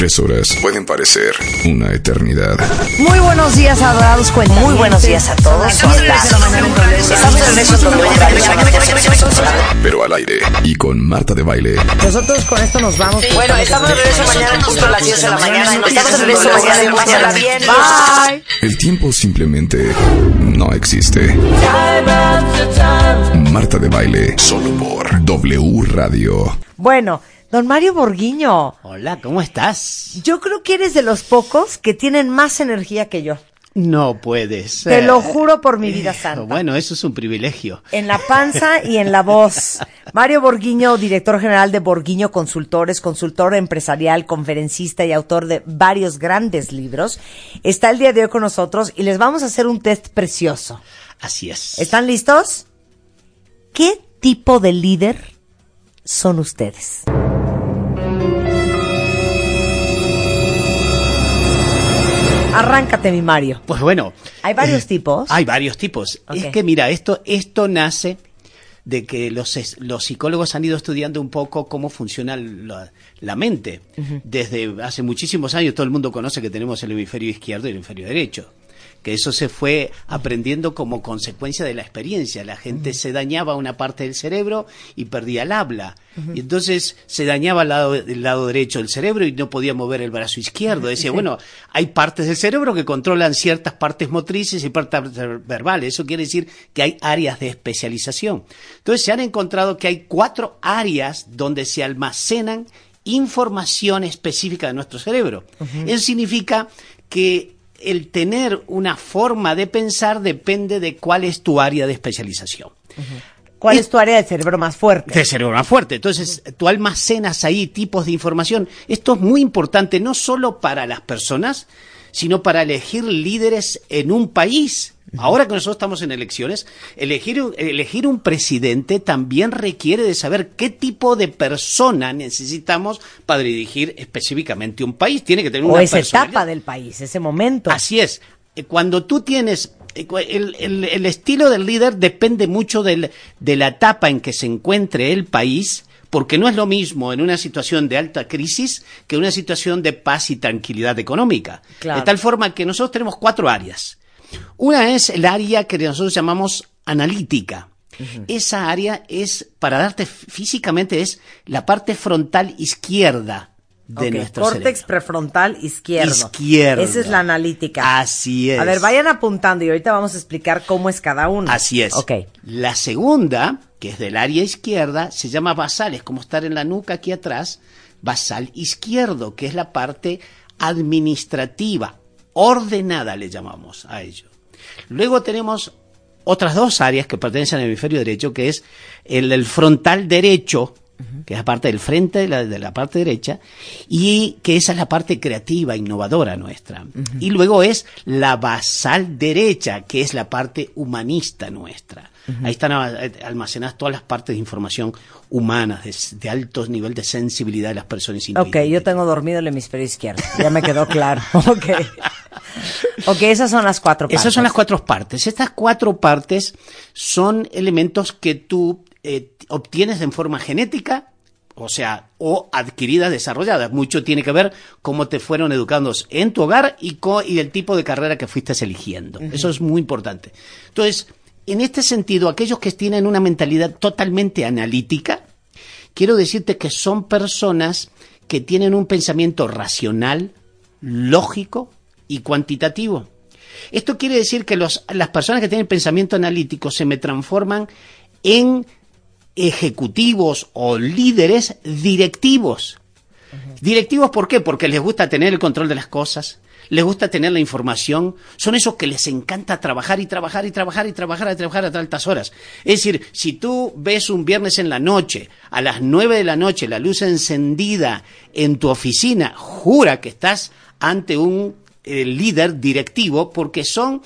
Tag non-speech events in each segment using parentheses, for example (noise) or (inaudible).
Tres horas pueden parecer una eternidad. Muy buenos días, adorados cuentas. Muy buenos días a todos. ¿Cómo Pero al aire y con Marta de Baile. Nosotros con esto nos vamos. Bueno, estamos de regreso mañana justo a las 10 de la mañana. Estamos de regreso mañana. Pásala bien. Bye. El tiempo simplemente no existe. Marta de Baile, solo por W Radio. Bueno, don Mario Borguiño, Hola, ¿cómo estás? yo creo que eres de los pocos que tienen más energía que yo. No puedes. Te lo juro por mi vida santa. Bueno, eso es un privilegio. En la panza y en la voz. (laughs) Mario Borguiño, director general de Borguiño Consultores, consultor empresarial, conferencista y autor de varios grandes libros, está el día de hoy con nosotros y les vamos a hacer un test precioso. Así es. ¿Están listos? ¿Qué tipo de líder son ustedes? Arráncate, mi Mario. Pues bueno. Hay varios eh, tipos. Hay varios tipos. Es que mira, esto, esto nace de que los, los psicólogos han ido estudiando un poco cómo funciona la, la mente. Desde hace muchísimos años todo el mundo conoce que tenemos el hemisferio izquierdo y el hemisferio derecho. Que eso se fue aprendiendo como consecuencia de la experiencia. La gente se dañaba una parte del cerebro y perdía el habla. Y entonces se dañaba el lado, el lado derecho del cerebro y no podía mover el brazo izquierdo. Decía, bueno, hay partes del cerebro que controlan ciertas partes motrices y partes verbales. Eso quiere decir que hay áreas de especialización. Entonces se han encontrado que hay cuatro áreas donde se almacenan información específica de nuestro cerebro. Eso significa que el tener una forma de pensar depende de cuál es tu área de especialización. ¿Cuál Y- es tu área de cerebro más fuerte? De cerebro más fuerte. Entonces, tú almacenas ahí tipos de información. Esto es muy importante no solo para las personas, sino para elegir líderes en un país. Ahora que nosotros estamos en elecciones, elegir, un- elegir un presidente también requiere de saber qué tipo de persona necesitamos para dirigir específicamente un país. Tiene que tener o una esa etapa del país, ese momento. Así es. Eh, Cuando tú tienes eh, el, el- el estilo del líder depende mucho del- de la etapa en que se encuentre el país, porque no es lo mismo en una situación de alta crisis que en una situación de paz y tranquilidad económica. Claro. De tal forma que nosotros tenemos cuatro áreas. Una es el área que nosotros llamamos analítica. Esa área es, para darte físicamente, es la parte frontal izquierda de Ok, nuestro Córtex cerebro. prefrontal izquierdo. Izquierdo. Esa es la analítica. Así es. A ver, vayan apuntando y ahorita vamos a explicar cómo es cada uno. Así es. Ok. La segunda, que es del área izquierda, se llama basal, es como estar en la nuca aquí atrás, basal izquierdo, que es la parte administrativa, ordenada le llamamos a ello. Luego tenemos otras dos áreas que pertenecen al hemisferio derecho, que es el del frontal derecho, que es la parte del frente de la, de la parte derecha, y que esa es la parte creativa, innovadora nuestra. Y luego es la basal derecha, que es la parte humanista nuestra. Ahí están eh, almacenadas todas las partes de información humanas, de, de alto nivel de sensibilidad de las personas Ok, intuitivas. yo tengo dormido el hemisferio izquierdo. Ya me quedó claro. (laughs) Ok. Ok, esas son las cuatro partes. Esas son las cuatro partes. Estas cuatro partes son elementos que tú eh, obtienes en forma genética, o sea, o adquiridas, desarrolladas. Mucho tiene que ver cómo te fueron educando en tu hogar y, co- y el tipo de carrera que fuiste eligiendo. Eso es muy importante. Entonces, en este sentido, aquellos que tienen una mentalidad totalmente analítica, quiero decirte que son personas que tienen un pensamiento racional, lógico y cuantitativo. Esto quiere decir que los- las personas que tienen pensamiento analítico se me transforman en ejecutivos o líderes directivos. Directivos, ¿por qué? Porque les gusta tener el control de las cosas, les gusta tener la información, son esos que les encanta trabajar y trabajar y trabajar y trabajar y trabajar a altas horas. Es decir, si tú ves un viernes en la noche, a las nueve de la noche, la luz encendida en tu oficina, jura que estás ante un eh, líder directivo porque son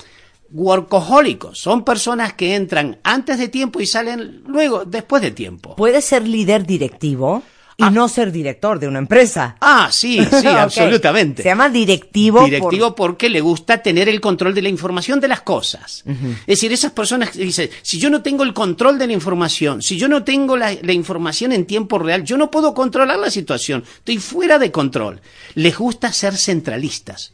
workahólicos, son personas que entran antes de tiempo y salen luego, después de tiempo. ¿Puede ser líder directivo? Y no ser director de una empresa. Ah, sí, (laughs) sí, absolutamente. Se llama directivo. por- Directivo porque le gusta tener el control de la información de las cosas. Es decir, esas personas que dicen, si yo no tengo el control de la información, si yo no tengo la, la información en tiempo real, yo no puedo controlar la situación, estoy fuera de control. Les gusta ser centralistas,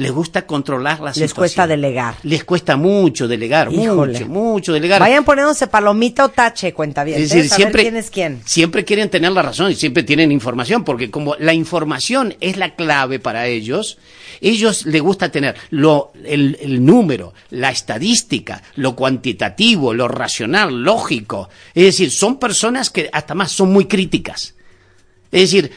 les gusta controlar la Les situación. cuesta delegar. Les cuesta mucho delegar, Híjole. mucho, mucho delegar. Vayan poniéndose palomita o tache, cuenta bien. Es decir, siempre, quién es quién. siempre quieren tener la razón y siempre tienen información, porque como la información es la clave para ellos, ellos les gusta tener lo, el, el número, la estadística, lo cuantitativo, lo racional, lógico. Es decir, son personas que hasta más son muy críticas. Es decir,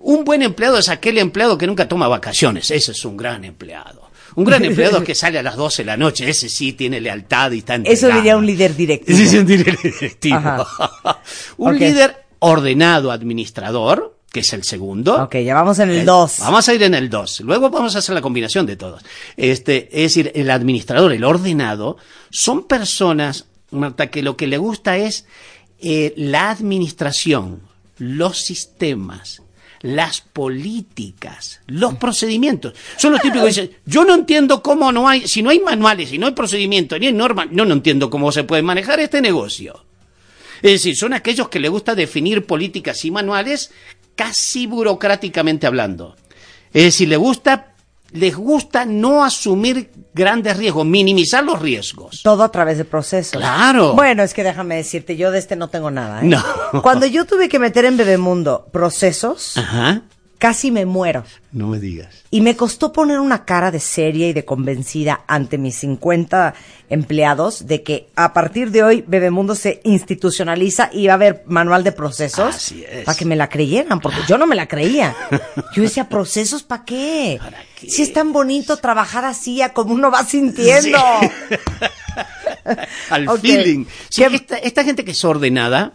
un buen empleado es aquel empleado que nunca toma vacaciones. Ese es un gran empleado. Un gran empleado que sale a las 12 de la noche. Ese sí tiene lealtad y está Eso entregado. diría un líder directivo. Ese es un líder directivo. (laughs) Un líder ordenado administrador, que es el segundo. Ok, ya vamos en el Eh, 2. Vamos a ir en el 2. Luego vamos a hacer la combinación de todos. Este, es decir, el administrador, el ordenado, son personas, Marta, que lo que le gusta es eh, la administración, los sistemas, las políticas, los procedimientos. Son los típicos que dicen, yo no entiendo cómo no hay, si no hay manuales, si no hay procedimientos, ni hay normas, no, no entiendo cómo se puede manejar este negocio. Es decir, son aquellos que les gusta definir políticas y manuales casi burocráticamente hablando. Es decir, les gusta, les gusta no asumir grandes riesgos, minimizar los riesgos. Todo a través de procesos. Claro. Bueno, es que déjame decirte, yo de este no tengo nada. ¿eh? No. Cuando yo tuve que meter en Bebemundo procesos, Ajá. Casi me muero. No me digas. Y me costó poner una cara de seria y de convencida ante mis 50 empleados de que a partir de hoy Bebemundo se institucionaliza y va a haber manual de procesos Así es. para que me la creyeran, porque yo no me la creía. (laughs) Yo decía, ¿procesos para qué? ¿Para qué? Si es tan bonito trabajar así, a como uno va sintiendo. (laughs) Al feeling. Sí, ¿Qué- esta, esta gente que es ordenada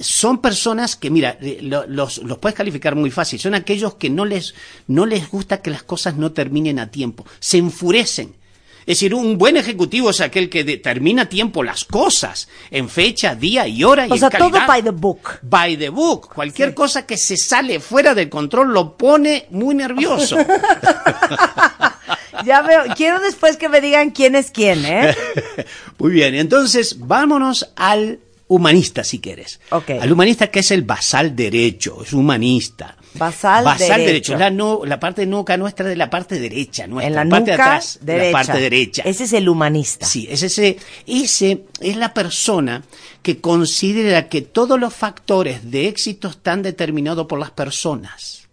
son personas que, mira, eh, lo- los, los puedes calificar muy fácil. Son aquellos que no les, no les gusta que las cosas no terminen a tiempo. Se enfurecen. Es decir, un buen ejecutivo es aquel que determina a tiempo las cosas en fecha, día y hora y O en sea, todo calidad. by the book. By the book. Cualquier cosa que se sale fuera del control lo pone muy nervioso. (laughs) Ya veo, quiero después que me digan quién es quién, ¿eh? (laughs) Muy bien, entonces vámonos al humanista si quieres. Al humanista que es el basal derecho, es humanista. Basal derecho. la, parte nuca nuestra de la parte derecha, nuestra En la parte de atrás, derecha. la parte derecha. Ese es el humanista. Sí, es ese, ese es la persona que considera que todos los factores de éxito están determinados por las personas.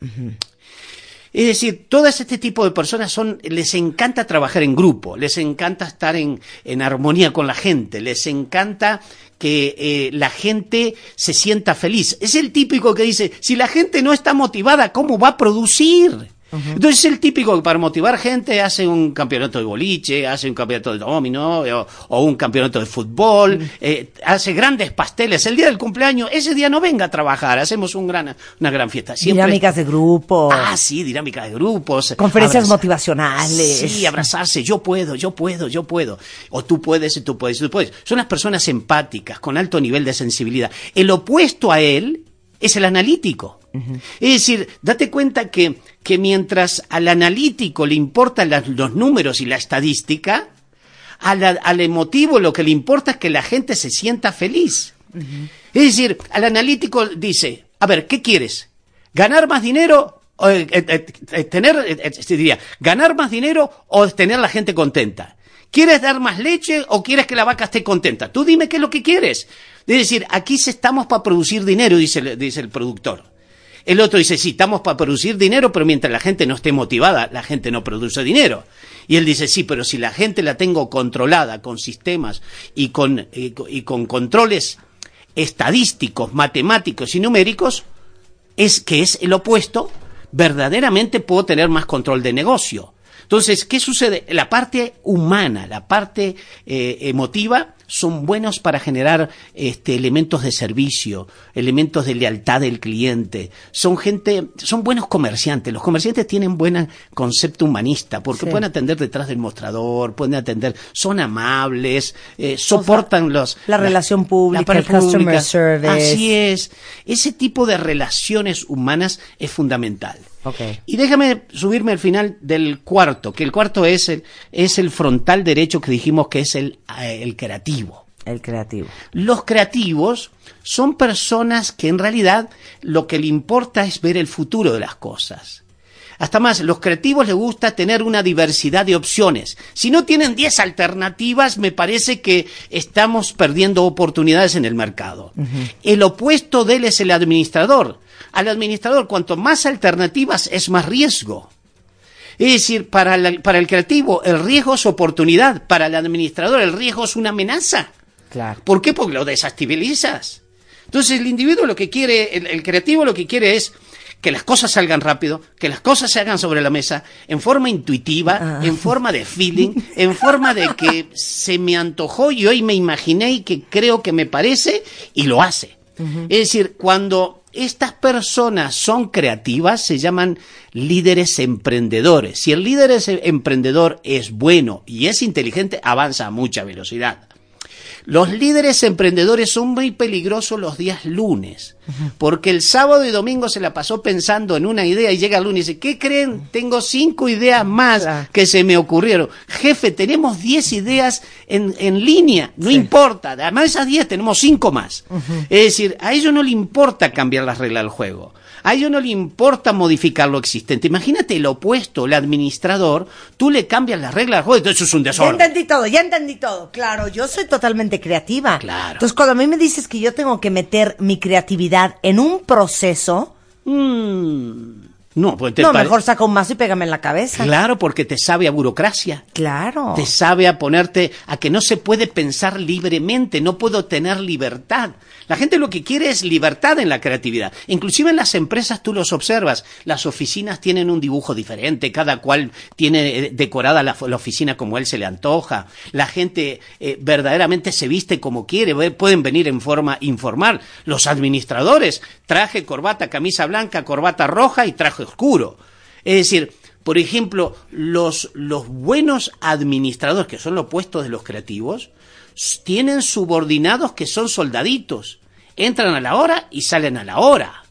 Es decir, todas este tipo de personas son, les encanta trabajar en grupo, les encanta estar en, en armonía con la gente, les encanta que eh, la gente se sienta feliz. Es el típico que dice, si la gente no está motivada, ¿cómo va a producir? Entonces es el típico que para motivar gente hace un campeonato de boliche, hace un campeonato de domino o, o un campeonato de fútbol, eh, hace grandes pasteles. El día del cumpleaños, ese día no venga a trabajar, hacemos un gran, una gran fiesta. Siempre- Dinámicas de grupo. Ah, sí, dinámica de grupos. Conferencias motivacionales. Sí, abrazarse, yo puedo, yo puedo, yo puedo. O tú puedes, y tú puedes, y tú puedes. Son las personas empáticas, con alto nivel de sensibilidad. El opuesto a él es el analítico. Es decir, date cuenta que, que mientras al analítico le importan las- los números y la estadística, al, al emotivo lo que le importa es que la gente se sienta feliz. Es decir, al analítico dice, a ver, ¿qué quieres? ¿Ganar más dinero? O, eh, eh, eh, tener, eh, diría, ganar más dinero o tener la gente contenta. ¿Quieres dar más leche o quieres que la vaca esté contenta? Tú dime qué es lo que quieres. Es decir, aquí estamos para producir dinero, dice, el- productor. El otro dice, sí, estamos para producir dinero, pero mientras la gente no esté motivada, la gente no produce dinero. Y él dice, sí, pero si la gente la tengo controlada con sistemas y con, y y con controles estadísticos, matemáticos y numéricos, es que es el opuesto, verdaderamente puedo tener más control de negocio. Entonces, ¿qué sucede? La parte humana, la parte eh, emotiva, son buenos para generar este, elementos de servicio, elementos de lealtad del cliente. Son gente, son buenos comerciantes. Los comerciantes tienen buen concepto humanista porque Sí. pueden atender detrás del mostrador, pueden atender, son amables, eh, soportan los la relación pública, parte el customer pública. service. Así es. Ese tipo de relaciones humanas es fundamental. Y déjame subirme al final del cuarto, que el cuarto es el, es el frontal derecho que dijimos que es el, eh, el creativo. El creativo. Los creativos son personas que en realidad lo que le importa es ver el futuro de las cosas. Hasta más, los creativos les gusta tener una diversidad de opciones. Si no tienen 10 alternativas, me parece que estamos perdiendo oportunidades en el mercado. El opuesto de él es el administrador. Al administrador, cuanto más alternativas, es más riesgo. Es decir, para, la- para el creativo, el riesgo es oportunidad. Para el administrador, el riesgo es una amenaza. Claro. ¿Por qué? Porque lo desestabilizas. Entonces el individuo lo que quiere, el, el creativo lo que quiere es que las cosas salgan rápido, que las cosas se hagan sobre la mesa, en forma intuitiva, en forma de feeling, en forma de que se me antojó y hoy me imaginé y que creo que me parece y lo hace. Es decir, cuando estas personas son creativas, se llaman líderes emprendedores. Si el líder es emprendedor es bueno y es inteligente, avanza a mucha velocidad. Los líderes emprendedores son muy peligrosos los días lunes, porque el sábado y domingo se la pasó pensando en una idea y llega el lunes y dice, ¿qué creen? Tengo cinco ideas más que se me ocurrieron. Jefe, tenemos diez ideas en, en línea, no importa, además de esas diez tenemos cinco más. Es decir, a ellos no le importa cambiar las reglas del juego. A ellos no le importa modificar lo existente. Imagínate el opuesto, el administrador, tú le cambias las reglas del juego, entonces es un Ya desorden. entendí todo, ya entendí todo. Claro, yo soy totalmente creativa. Claro. Entonces, cuando a mí me dices que yo tengo que meter mi creatividad en un proceso, Mm, no, pues te no, mejor saca un mazo y pégame en la cabeza. Claro, porque te sabe a burocracia. Claro. Te sabe a ponerte a que no se puede pensar libremente, no puedo tener libertad. La gente lo que quiere es libertad en la creatividad. Inclusive en las empresas tú los observas, las oficinas tienen un dibujo diferente, cada cual tiene eh, decorada la, la oficina como él se le antoja. La gente eh, verdaderamente se viste como quiere, pueden venir en forma informal. Los administradores, traje, corbata, camisa blanca, corbata roja y traje oscuro. Es decir, por ejemplo, los, los buenos administradores, que son lo opuesto de los creativos, tienen subordinados que son soldaditos. Entran a la hora y salen a la hora.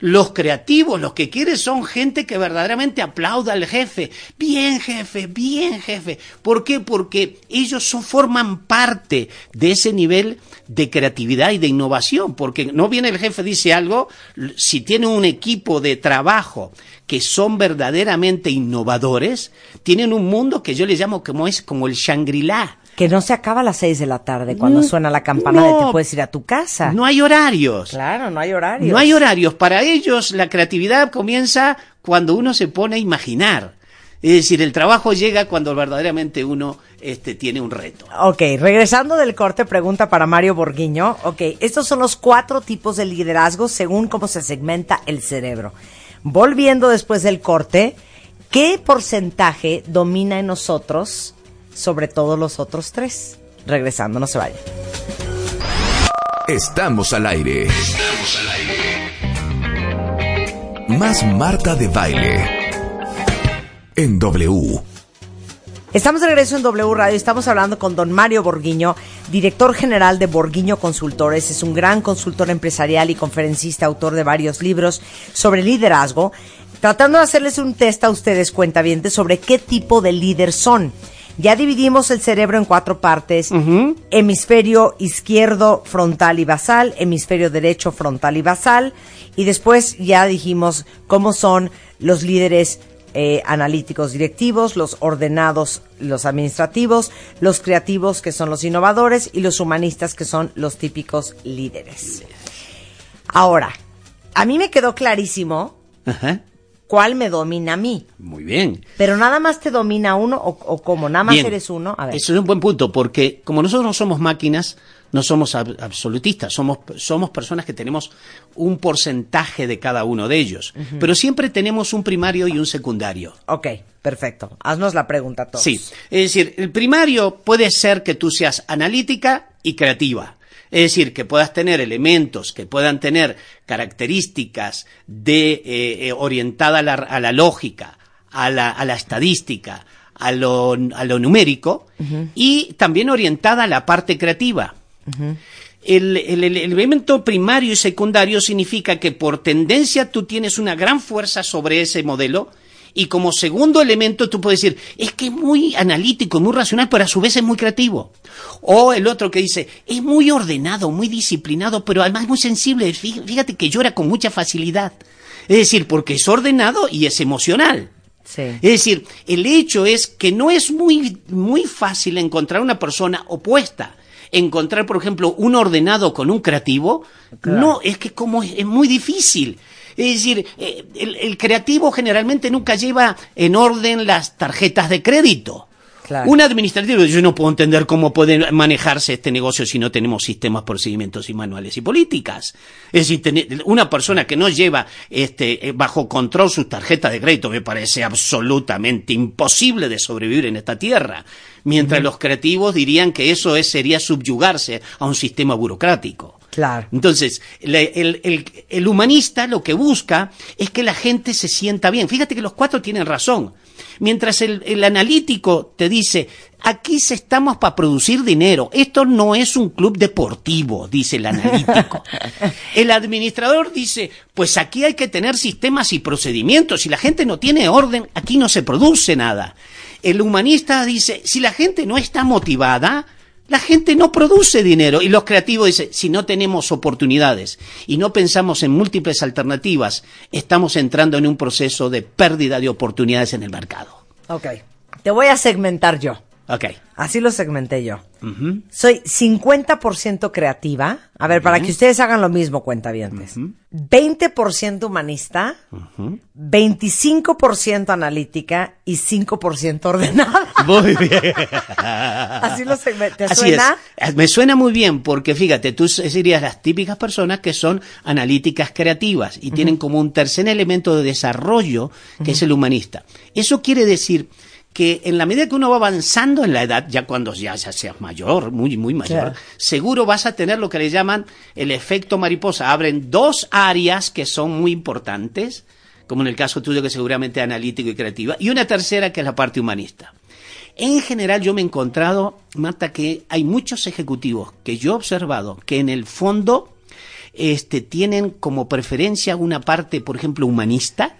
Los creativos, los que quieren son gente que verdaderamente aplauda al jefe. Bien, jefe, bien, jefe. ¿Por qué? Porque ellos son, forman parte de ese nivel de creatividad y de innovación. Porque no viene el jefe, dice algo, si tiene un equipo de trabajo que son verdaderamente innovadores, tienen un mundo que yo le llamo como es como el Shangri-La. Que no se acaba a las seis de la tarde cuando suena la campana de no. te puedes ir a tu casa. No hay horarios. Claro, no hay horario. No hay horarios. Para ellos la creatividad comienza cuando uno se pone a imaginar. Es decir, el trabajo llega cuando verdaderamente uno este, tiene un reto. Ok, regresando del corte, pregunta para Mario Borguiño. Ok, estos son los cuatro tipos de liderazgo según cómo se segmenta el cerebro. Volviendo después del corte, ¿qué porcentaje domina en nosotros sobre todos los otros tres? Regresando, no se vayan. Estamos al aire. Más Marta de Baile. En W. Estamos de regreso en W Radio. Estamos hablando con don Mario Borguiño, director general de Borguiño Consultores. Es un gran consultor empresarial y conferencista, autor de varios libros sobre liderazgo. Tratando de hacerles un test a ustedes, cuentavientes, sobre qué tipo de líder son. Ya dividimos el cerebro en cuatro partes. Hemisferio izquierdo, frontal y basal. Hemisferio derecho, frontal y basal. Y después ya dijimos cómo son los líderes eh, analíticos directivos, los ordenados, los administrativos, los creativos, que son los innovadores, y los humanistas, que son los típicos líderes. Ahora, a mí me quedó clarísimo Ajá. Cuál me domina a mí. Muy bien. Pero nada más te domina uno o, o cómo, nada más Bien. eres uno. A ver. Eso es un buen punto, porque como nosotros no somos máquinas, no somos ab- absolutistas, somos, somos personas que tenemos un porcentaje de cada uno de ellos. Pero siempre tenemos un primario y un secundario. Ok, perfecto. Haznos la pregunta a todos. Sí, es decir, el primario puede ser que tú seas analítica y creativa. Es decir, que puedas tener elementos que puedan tener características de eh, eh, orientada a la, a la lógica, a la, a la estadística, a lo, a lo numérico y también orientada a la parte creativa. El, el- el elemento primario y secundario significa que por tendencia tú tienes una gran fuerza sobre ese modelo y como segundo elemento tú puedes decir, es que es muy analítico, muy racional, pero a su vez es muy creativo. O el otro que dice, es muy ordenado, muy disciplinado, pero además muy sensible. Fí- Fíjate que llora con mucha facilidad. Es decir, porque es ordenado y es emocional. Sí. Es decir, el hecho es que no es muy, muy fácil encontrar una persona opuesta. Encontrar, por ejemplo, un ordenado con un creativo, no, es que como es, es muy difícil. Es decir, eh, el, el creativo generalmente nunca lleva en orden las tarjetas de crédito. Claro. Un administrativo, yo no puedo entender cómo puede manejarse este negocio si no tenemos sistemas, procedimientos y manuales y políticas. Es decir, una persona que no lleva este, eh, bajo control sus tarjetas de crédito me parece absolutamente imposible de sobrevivir en esta tierra. Mientras los creativos dirían que eso es, sería subyugarse a un sistema burocrático. Claro. Entonces, el, el- el humanista lo que busca es que la gente se sienta bien. Fíjate que los cuatro tienen razón. Mientras el, el analítico te dice, aquí se estamos para producir dinero, esto no es un club deportivo, dice el analítico. (laughs) El administrador dice, pues aquí hay que tener sistemas y procedimientos, si la gente no tiene orden, aquí no se produce nada. El humanista dice, si la gente no está motivada, la gente no produce dinero y los creativos dicen, si no tenemos oportunidades y no pensamos en múltiples alternativas, estamos entrando en un proceso de pérdida de oportunidades en el mercado. Ok. Te voy a segmentar yo. Ok. Así lo segmenté yo. Ujú. Soy 50% creativa. A ver, para que ustedes hagan lo mismo, cuentavientes. 20% humanista, 25% analítica y 5% ordenada. (laughs) Muy bien. Así lo segmenté. ¿Te Así suena? es. Me suena muy bien porque fíjate, tú serías las típicas personas que son analíticas creativas y tienen como un tercer elemento de desarrollo que es el humanista. Eso quiere decir que en la medida que uno va avanzando en la edad, ya cuando ya, ya seas mayor, muy, muy mayor, Claro. seguro vas a tener lo que le llaman el efecto mariposa. Abren dos áreas que son muy importantes, como en el caso tuyo que seguramente es analítico y creativa, y una tercera que es la parte humanista. En general yo me he encontrado, Marta, que hay muchos ejecutivos que yo he observado que en el fondo este, tienen como preferencia una parte, por ejemplo, humanista,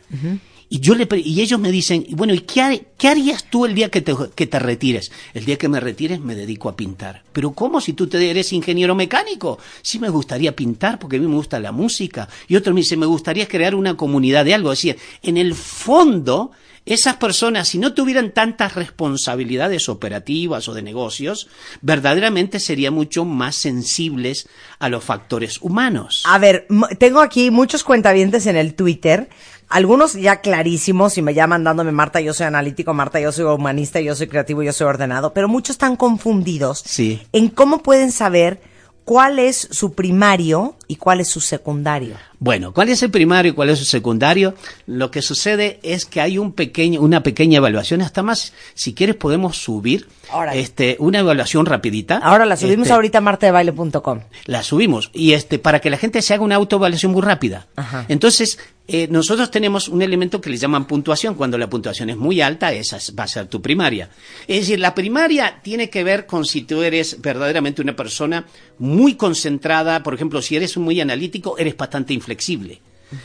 y, yo le, y ellos me dicen, bueno, ¿y qué, har- qué harías tú el día que te, que te retires? El día que me retires me dedico a pintar. Pero ¿cómo si tú te eres ingeniero mecánico? Sí me gustaría pintar porque a mí me gusta la música. Y otro me dice, me gustaría crear una comunidad de algo. Es decir, en el fondo, esas personas, si no tuvieran tantas responsabilidades operativas o de negocios, verdaderamente serían mucho más sensibles a los factores humanos. A ver, tengo aquí muchos cuentavientes en el Twitter, algunos ya clarísimos y me llaman dándome Marta, yo soy analítico, Marta, yo soy humanista, yo soy creativo, yo soy ordenado, pero muchos están confundidos Sí. en cómo pueden saber cuál es su primario y cuál es su secundario. Bueno, ¿cuál es el primario y cuál es el secundario? Lo que sucede es que hay un pequeño, una pequeña evaluación, hasta más, si quieres podemos subir Órale. este, una evaluación rapidita. Ahora la subimos Este, ahorita a martadebaile.com. la subimos y este para que la gente se haga una autoevaluación muy rápida. Ajá. Entonces, eh, nosotros tenemos un elemento que le llaman puntuación. Cuando la puntuación es muy alta, esa es- va a ser tu primaria. Es decir, la primaria tiene que ver con si tú eres verdaderamente una persona muy concentrada. Por ejemplo, si eres muy analítico, eres bastante inflexible.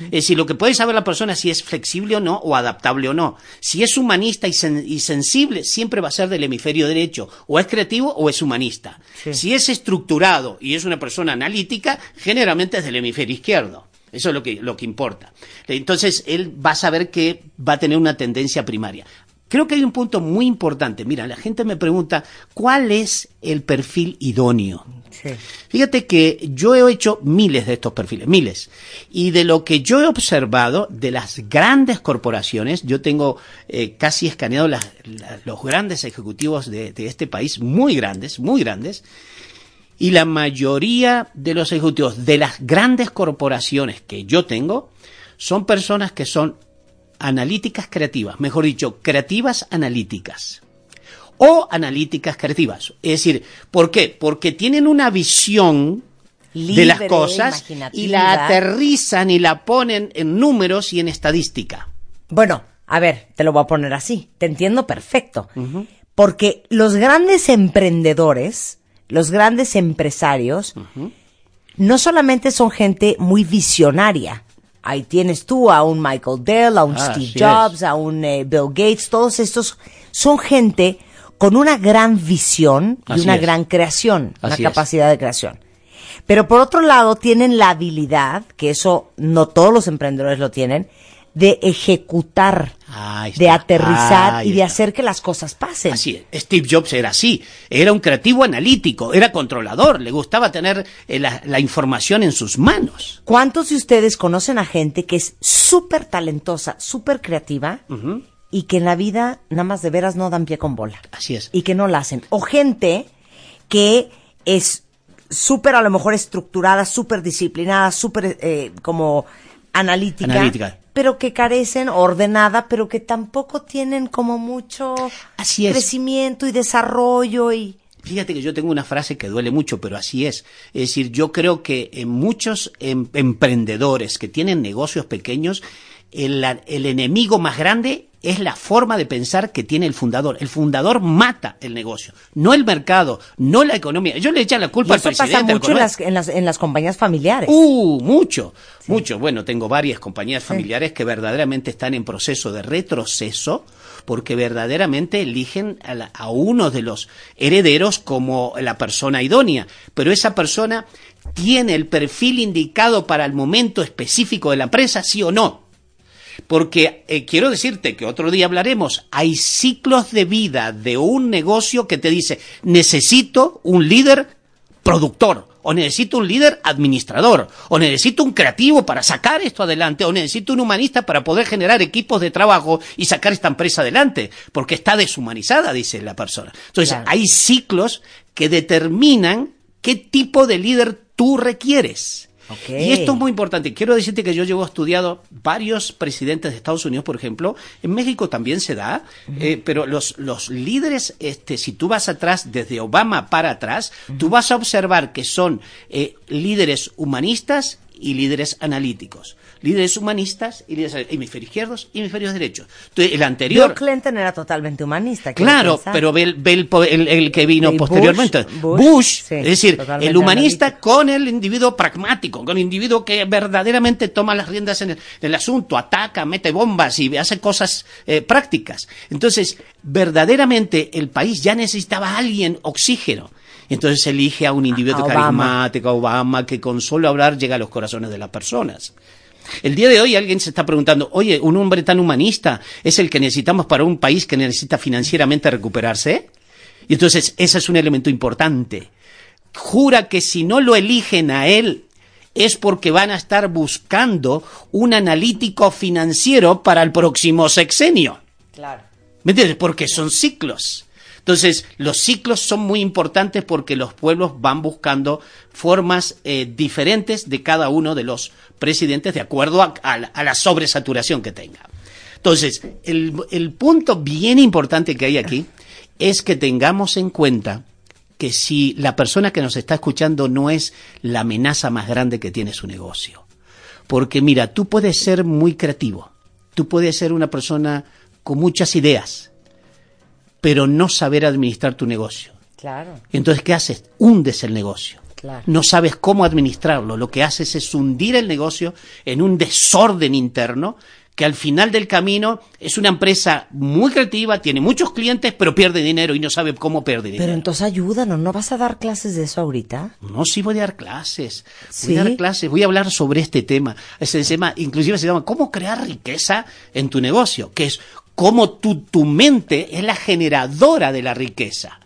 Es decir, lo que puede saber la persona es si es flexible o no, o adaptable o no. Si es humanista y, sen- y sensible, siempre va a ser del hemisferio derecho. O es creativo o es humanista. Si es estructurado y es una persona analítica, generalmente es del hemisferio izquierdo. Eso es lo que, lo que importa. Entonces, él va a saber que va a tener una tendencia primaria. Creo que hay un punto muy importante. Mira, la gente me pregunta, ¿cuál es el perfil idóneo? Sí. Fíjate que yo he hecho miles de estos perfiles, miles. Y de lo que yo he observado de las grandes corporaciones, yo tengo eh, casi escaneado las- la- los grandes ejecutivos de, de este país, muy grandes, muy grandes. Y la mayoría de los ejecutivos de las grandes corporaciones que yo tengo son personas que son analíticas creativas, mejor dicho, creativas analíticas o analíticas creativas. Es decir, ¿por qué? Porque tienen una visión de las cosas y la aterrizan y la ponen en números y en estadística. Bueno, a ver, te lo voy a poner así. Te entiendo perfecto. Porque los grandes emprendedores, los grandes empresarios, no solamente son gente muy visionaria. Ahí tienes tú a un Michael Dell, a un Ah, Steve Jobs, es. a un eh, Bill Gates. Todos estos son gente con una gran visión y Así una es. gran creación, una es. capacidad de creación. Pero por otro lado, tienen la habilidad, que eso no todos los emprendedores lo tienen, de ejecutar, de aterrizar ahí y de está. hacer que las cosas pasen. Así es. Steve Jobs era así. Era un creativo analítico, era controlador, le gustaba tener eh, la, la información en sus manos. ¿Cuántos de ustedes conocen a gente que es súper talentosa, súper creativa y que en la vida nada más de veras no dan pie con bola? Así es. Y que no la hacen. O gente que es súper a lo mejor estructurada, súper disciplinada, súper eh, como analítica, Analítica. Pero que carecen ordenada, pero que tampoco tienen como mucho Así es. crecimiento y desarrollo y Fíjate que yo tengo una frase que duele mucho, pero así es. Es decir, yo creo que en muchos em- emprendedores que tienen negocios pequeños, el, el enemigo más grande es la forma de pensar que tiene el fundador. El fundador mata el negocio, no el mercado, no la economía. Yo le echan la Y culpa al eso presidente. pasa al mucho en las, en, las, en las compañías familiares. Uh, mucho, mucho. Bueno, tengo varias compañías familiares que verdaderamente están en proceso de retroceso porque verdaderamente eligen a, la- a uno de los herederos como la persona idónea, pero esa persona tiene el perfil indicado para el momento específico de la empresa, sí o no. Porque eh, quiero decirte que otro día hablaremos, hay ciclos de vida de un negocio que te dice, necesito un líder productor, o necesito un líder administrador, o necesito un creativo para sacar esto adelante, o necesito un humanista para poder generar equipos de trabajo y sacar esta empresa adelante, porque está deshumanizada, dice la persona. Entonces, Claro. hay ciclos que determinan qué tipo de líder tú requieres. Ok. Y esto es muy importante. Quiero decirte que yo llevo estudiado varios presidentes de Estados Unidos, por ejemplo. En México también se da, eh, pero los, los líderes, este, si tú vas atrás, desde Obama para atrás, tú vas a observar que son eh, líderes humanistas y líderes analíticos. Líderes humanistas y líderes hemisferios izquierdos y hemisferios derechos. Entonces, el anterior. Bill Clinton era totalmente humanista. Claro, pero ve, el- ve el, el- el que vino Bush, posteriormente. Bush, Bush, sí, es decir, el humanista analítico. con el individuo pragmático, con el individuo que verdaderamente toma las riendas en el, en el asunto, ataca, mete bombas y hace cosas eh, prácticas. Entonces, verdaderamente el país ya necesitaba a alguien oxígeno. Entonces elige a un individuo A carismático, a Obama, que con solo hablar llega a los corazones de las personas. El día de hoy alguien se está preguntando, oye, un hombre tan humanista es el que necesitamos para un país que necesita financieramente recuperarse. Y entonces ese es un elemento importante. Jura que si no lo eligen a él es porque van a estar buscando un analítico financiero para el próximo sexenio. Claro. ¿Me entiendes? Porque son ciclos. Entonces, los ciclos son muy importantes porque los pueblos van buscando formas eh, diferentes de cada uno de los presidentes de acuerdo a, la- sobresaturación que tenga. Entonces, el punto bien importante que hay aquí es que tengamos en cuenta que si la persona que nos está escuchando no es la amenaza más grande que tiene su negocio. Porque mira, tú puedes ser muy creativo, tú puedes ser una persona con muchas ideas, pero no saber administrar tu negocio. Claro. Entonces, ¿qué haces? Hundes el negocio. Claro. No sabes cómo administrarlo. Lo que haces es hundir el negocio en un desorden interno que al final del camino es una empresa muy creativa, tiene muchos clientes, pero pierde dinero y no sabe cómo pierde dinero. Pero entonces ayúdanos, ¿no vas a dar clases de eso ahorita? No, sí voy a dar clases. Voy ¿Sí? a dar clases, voy a hablar sobre este tema. Ese tema, inclusive se llama ¿Cómo crear riqueza en tu negocio? Que es cómo tu, tu mente es la generadora de la riqueza.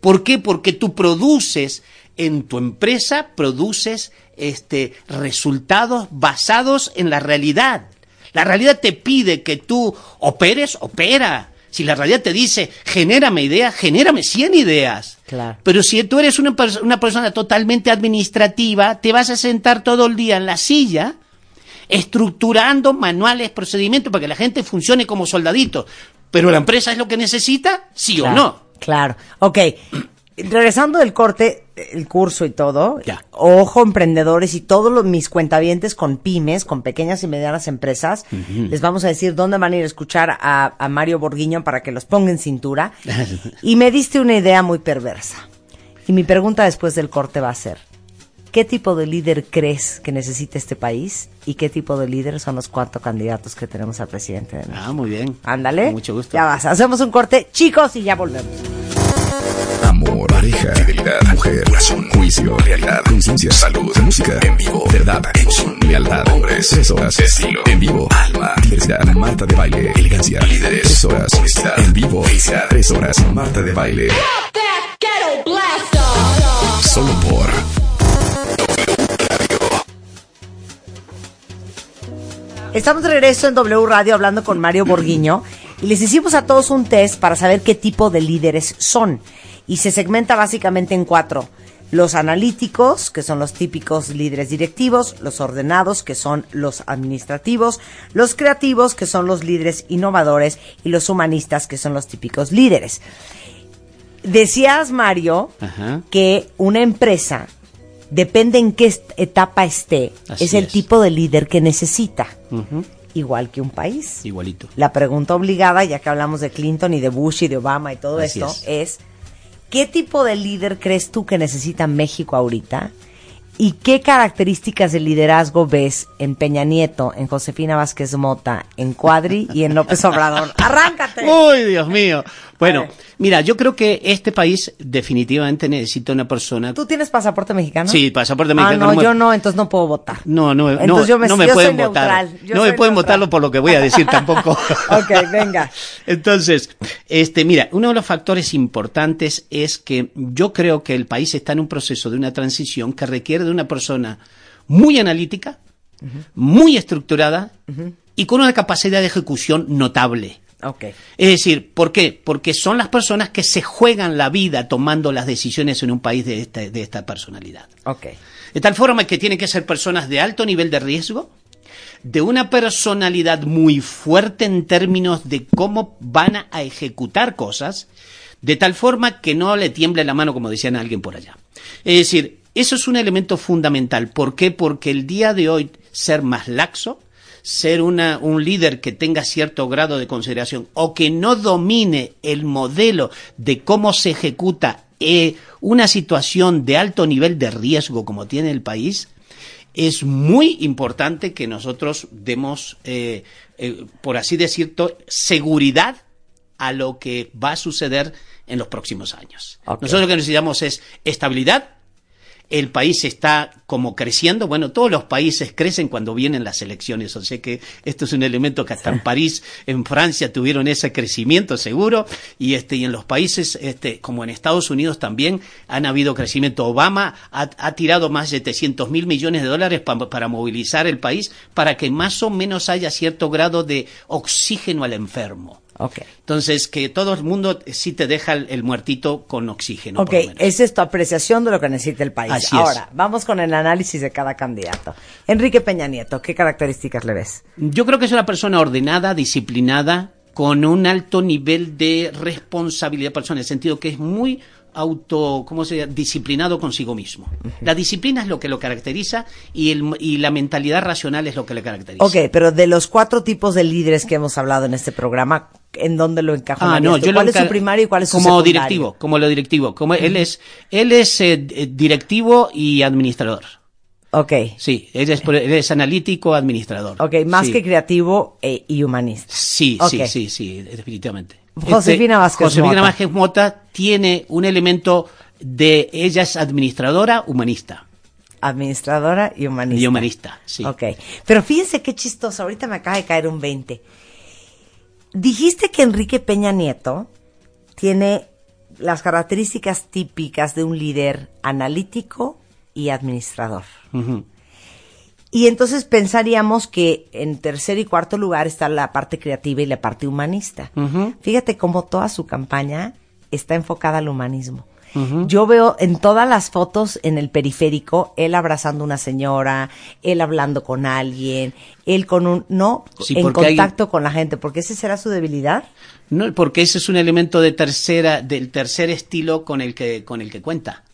¿Por qué? Porque tú produces en tu empresa produces este, resultados basados en la realidad. La realidad te pide que tú operes, opera. Si la realidad te dice, genérame ideas, genérame 100 ideas. Claro. Pero si tú eres una, una persona totalmente administrativa, te vas a sentar todo el día en la silla estructurando manuales, procedimientos para que la gente funcione como soldaditos. Pero la empresa es lo que necesita, sí o no. Claro. Ok. Regresando del corte, el curso y todo, Ya. ojo emprendedores y todos los, mis cuentavientes con pymes, con pequeñas y medianas empresas, les vamos a decir dónde van a ir a escuchar a, a Mario Borguiño para que los ponga en cintura. (laughs) y me diste una idea muy perversa. Y mi pregunta después del corte va a ser, ¿qué tipo de líder crees que necesita este país? ¿Y qué tipo de líder son los cuatro candidatos que tenemos al presidente de México? Ah, muy bien. Ándale. Mucho gusto. Ya vas, hacemos un corte, chicos, y ya volvemos. Amor, pareja, fidelidad, mujer, razón, juicio, realidad, conciencia, salud, música, en vivo, verdad, emoción, lealtad, hombres, tres horas, estilo, en vivo, alma, diversidad, Marta de baile, elegancia, líderes, tres horas, honestidad, en vivo, felicidad, tres horas, Marta de baile, solo por Estamos de regreso en W Radio hablando con Mario Borguiño y les hicimos a todos un test para saber qué tipo de líderes son. Y se segmenta básicamente en cuatro. Los analíticos, que son los típicos líderes directivos, los ordenados, que son los administrativos, los creativos, que son los líderes innovadores, y los humanistas, que son los típicos líderes. Decías, Mario, Ajá. que una empresa, depende en qué etapa esté, Así es el es. tipo de líder que necesita. Igual que un país. Igualito. La pregunta obligada, ya que hablamos de Clinton y de Bush y de Obama y todo Así esto, es. es. ¿qué tipo de líder crees tú que necesita México ahorita? ¿Y qué características de liderazgo ves en Peña Nieto, en Josefina Vázquez Mota, en Cuadri y en López Obrador? (laughs) ¡Arráncate! ¡Uy, Dios mío! Bueno, mira, yo creo que este país definitivamente necesita una persona. ¿Tú tienes pasaporte mexicano? Sí, pasaporte Ah, mexicano. no, me- yo no, entonces no puedo votar. No, no, Entonces no, yo me- no me yo pueden soy votar. yo no me pueden neutral. votarlo por lo que voy a decir tampoco. (laughs) Ok, venga. (laughs) Entonces, este, mira, uno de los factores importantes es que yo creo que el país está en un proceso de una transición que requiere de una persona muy analítica, muy estructurada y con una capacidad de ejecución notable. Es decir, ¿por qué? Porque son las personas que se juegan la vida tomando las decisiones en un país de esta, de esta personalidad. Ok. De tal forma que tienen que ser personas de alto nivel de riesgo, de una personalidad muy fuerte en términos de cómo van a ejecutar cosas, de tal forma que no le tiemble la mano, como decían alguien por allá. Es decir, eso es un elemento fundamental. ¿Por qué? Porque el día de hoy ser más laxo, ser una, un líder que tenga cierto grado de consideración o que no domine el modelo de cómo se ejecuta eh, una situación de alto nivel de riesgo como tiene el país, es muy importante que nosotros demos, eh, eh, por así decirlo, seguridad a lo que va a suceder en los próximos años. Nosotros lo que necesitamos es estabilidad. El país está como creciendo. Bueno, todos los países crecen cuando vienen las elecciones. O sea que esto es un elemento que hasta en París, en Francia, tuvieron ese crecimiento seguro. Y este, y en los países, este, como en Estados Unidos también, han habido crecimiento. Obama ha, ha tirado más de 700 mil millones de dólares pa- para movilizar el país para que más o menos haya cierto grado de oxígeno al enfermo. Ok. Entonces, que todo el mundo sí te deja el, el muertito con oxígeno. Ok, por lo menos. esa es tu apreciación de lo que necesita el país. Así es. Ahora, vamos con el análisis de cada candidato. Enrique Peña Nieto, ¿qué características le ves? Yo creo que es una persona ordenada, disciplinada, con un alto nivel de responsabilidad personal, en el sentido que es muy auto, ¿cómo se llama? disciplinado consigo mismo. La disciplina es lo que lo caracteriza y, el, y la mentalidad racional es lo que le caracteriza. Ok, pero de los cuatro tipos de líderes que hemos hablado en este programa, ¿en dónde lo encaja? Ah, no, yo lo ¿Cuál es su primario y cuál es su como directivo, como lo directivo, como él es, él es eh, directivo y administrador. Ok, Sí, él es, él es analítico, administrador. ok, más Sí. que creativo e- y humanista. Sí, sí, sí, sí, definitivamente. Josefina Vázquez Josefina Mota. Vázquez Mota tiene un elemento de ella es administradora humanista Administradora y humanista. y humanista, sí. Ok, pero fíjense qué chistoso, ahorita me acaba de caer un 20. Dijiste que Enrique Peña Nieto tiene las características típicas de un líder analítico y administrador. Y entonces pensaríamos que en tercer y cuarto lugar está la parte creativa y la parte humanista. Fíjate cómo toda su campaña está enfocada al humanismo. Yo veo en todas las fotos en el periférico, él abrazando a una señora, él hablando con alguien, él con un, no, Sí, en hay- contacto con la gente, porque ese será su debilidad. No, porque ese es un elemento de tercera, del tercer estilo con el que, con el que cuenta.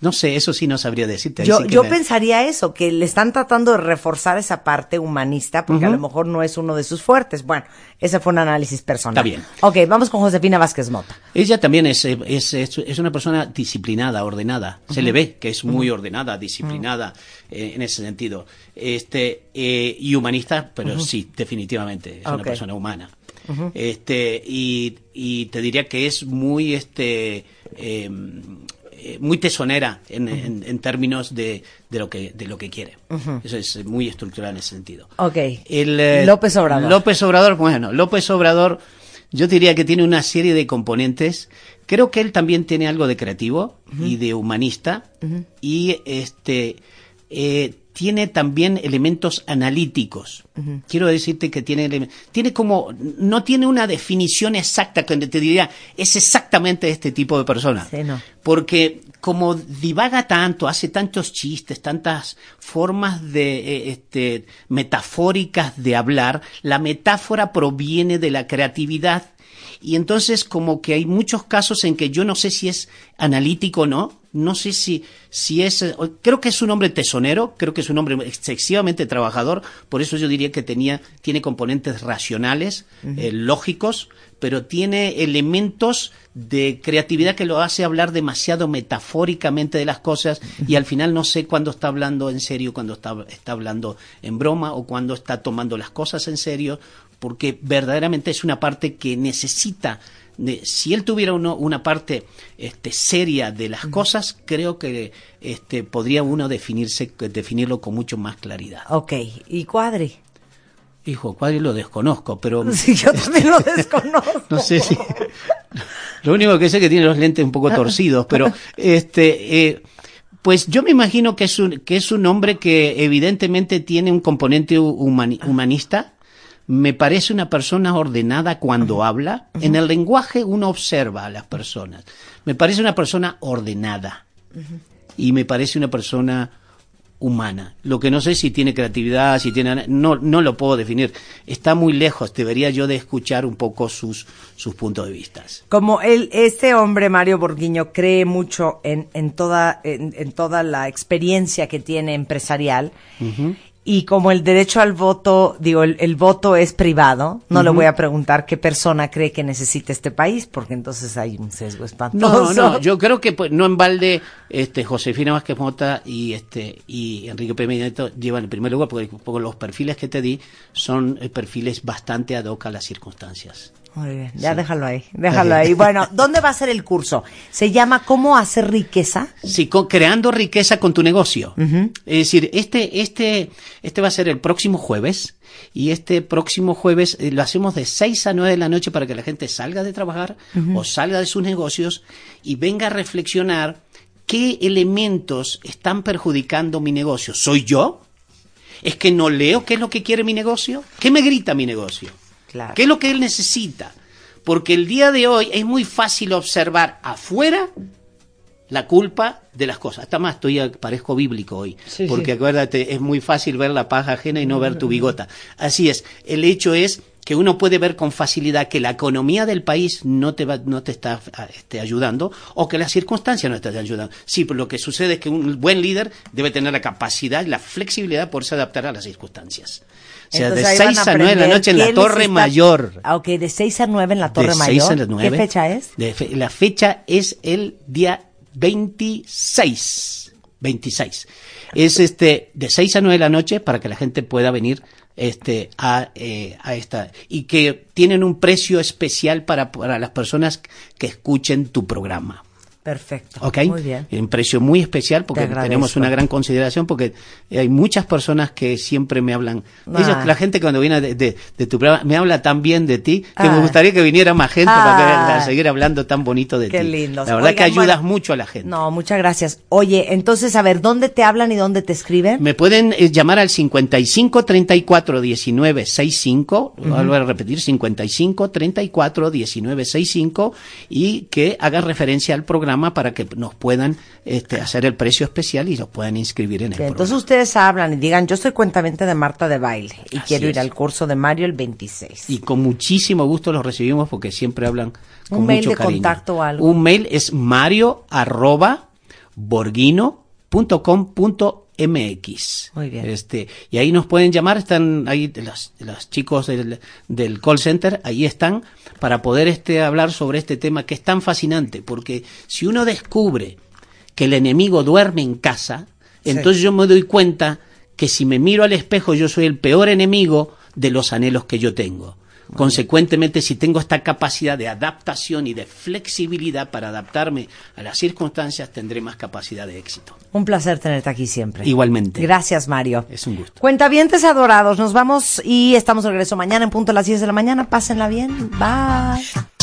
No sé, eso sí no sabría decirte. ahí Yo, sí que yo me- pensaría eso, que le están tratando de reforzar esa parte humanista, porque a lo mejor no es uno de sus fuertes. Bueno, ese fue un análisis personal. Está bien. Ok, vamos con Josefina Vázquez Mota. Ella también es, eh, es, es, es una persona disciplinada, ordenada. Se le ve que es muy ordenada, disciplinada eh, en ese sentido. Este, eh, y humanista, pero sí, definitivamente. Es una persona humana. Este, y, y te diría que es muy, este, eh, eh, muy tesonera en, en- en términos de, de lo que, de lo que quiere. Eso es muy estructural en ese sentido. Ok. El, eh, López Obrador. López Obrador, bueno, López Obrador, yo diría que tiene una serie de componentes. Creo que él también tiene algo de creativo y de humanista. Y este eh, tiene también elementos analíticos. Quiero decirte que tiene tiene como no tiene una definición exacta que te diría es exactamente este tipo de persona Sí, no. porque como divaga tanto, hace tantos chistes, tantas formas de eh, este metafóricas de hablar, la metáfora proviene de la creatividad y entonces como que hay muchos casos en que yo no sé si es analítico o no, no sé si si es creo que es un hombre tesonero, creo que es un hombre excesivamente trabajador, por eso yo diría que tenía tiene componentes racionales, eh, lógicos, pero tiene elementos de creatividad que lo hace hablar demasiado metafóricamente de las cosas y al final no sé cuándo está hablando en serio, cuándo está, está hablando en broma o cuándo está tomando las cosas en serio, porque verdaderamente es una parte que necesita de- si él tuviera uno, una parte este, seria de las cosas, creo que este, podría uno definirse, definirlo con mucho más claridad. Ok, ¿y Cuadri? Hijo, Cuadri lo desconozco, pero (laughs) Sí, yo también lo desconozco. (laughs) no sé si. (laughs) Lo único que sé es que tiene los lentes un poco torcidos, pero este, eh, pues yo me imagino que es un que es un hombre que evidentemente tiene un componente hu- humani- humanista. Me parece una persona ordenada cuando habla. En el lenguaje uno observa a las personas. Me parece una persona ordenada y me parece una persona humana. Lo que no sé si tiene creatividad, si tiene no no lo puedo definir. Está muy lejos. Debería yo de escuchar un poco sus sus puntos de vista. Como él, este hombre, Mario Borguiño, cree mucho en, en, toda, en, en toda la experiencia que tiene empresarial, y como el derecho al voto, digo, el, el voto es privado, no le voy a preguntar qué persona cree que necesita este país, porque entonces hay un sesgo No, espantoso. no, (laughs) yo creo que pues, no en balde este, Josefina Vázquez Mota y este y Enrique P. Nieto llevan el primer lugar porque, porque los perfiles que te di son eh, perfiles bastante ad hoc a las circunstancias. Muy bien, ya déjalo ahí, déjalo ahí. Bueno, ¿dónde va a ser el curso? Se llama ¿Cómo hacer riqueza? Sí, creando riqueza con tu negocio. Es decir, este, este, este va a ser el próximo jueves. Y este próximo jueves eh, lo hacemos de 6 a 9 de la noche para que la gente salga de trabajar o salga de sus negocios y venga a reflexionar qué elementos están perjudicando mi negocio. ¿Soy yo? ¿Es que no leo qué es lo que quiere mi negocio? ¿Qué me grita mi negocio? Claro. ¿Qué es lo que él necesita? Porque el día de hoy es muy fácil observar afuera la culpa de las cosas. Hasta más, estoy parezco bíblico hoy, Sí, porque sí. acuérdate, es muy fácil ver la paja ajena y no ver tu bigota. Así es. El hecho es que uno puede ver con facilidad que la economía del país no te va, no te está ah, este, ayudando o que las circunstancias no te están ayudando. Sí, pero lo que sucede es que un buen líder debe tener la capacidad y la flexibilidad de poderse adaptar a las circunstancias. O sea, Entonces, de ahí van 6 a 9 de la noche en la Torre está- Mayor. Ah, ok, de 6 a 9 en la Torre de Mayor. 6 a las 9. ¿Qué fecha es? De fe- la fecha es el día 26. 26. Es este de 6 a 9 de la noche para que la gente pueda venir este a, eh, a esta y que tienen un precio especial para, para las personas que escuchen tu programa. Perfecto. ¿Ok? Muy bien. En precio muy especial porque Te tenemos una gran consideración porque hay muchas personas que siempre me hablan. Ellos, la gente cuando viene de, de- de tu programa me habla tan bien de ti que Ay. me gustaría que viniera más gente para, que- para seguir hablando tan bonito de Qué ti. lindo. La verdad que Oigan, ayudas bueno, mucho a la gente. No, muchas gracias. Oye, entonces, a ver, ¿dónde te hablan y dónde te escriben? Me pueden eh, llamar al 55 34 19 65, lo vuelvo a repetir, 55 34 19 65 y que haga referencia al programa para que nos puedan este, hacer el precio especial y los puedan inscribir en el entonces programa. ustedes hablan y digan, yo soy cuentamente de Marta de Baile y Así quiero ir es. al curso de Mario el 26. Y con muchísimo gusto los recibimos porque siempre hablan con Un mail de cariño. contacto o algo. Un mail es mario arroba borghino.com.mx. Muy bien. Este, y ahí nos pueden llamar, están ahí los, los chicos del, del call center, ahí están, para poder este, hablar sobre este tema que es tan fascinante, porque si uno descubre que el enemigo duerme en casa, entonces yo me doy cuenta que si me miro al espejo yo soy el peor enemigo de los anhelos que yo tengo. Consecuentemente, si tengo esta capacidad de adaptación y de flexibilidad para adaptarme a las circunstancias, tendré más capacidad de éxito. Un placer tenerte aquí siempre. Igualmente. Gracias, Mario. Es un gusto. Cuentavientes adorados, nos vamos y estamos de regreso mañana en punto a las 10 de la mañana. Pásenla bien. Bye.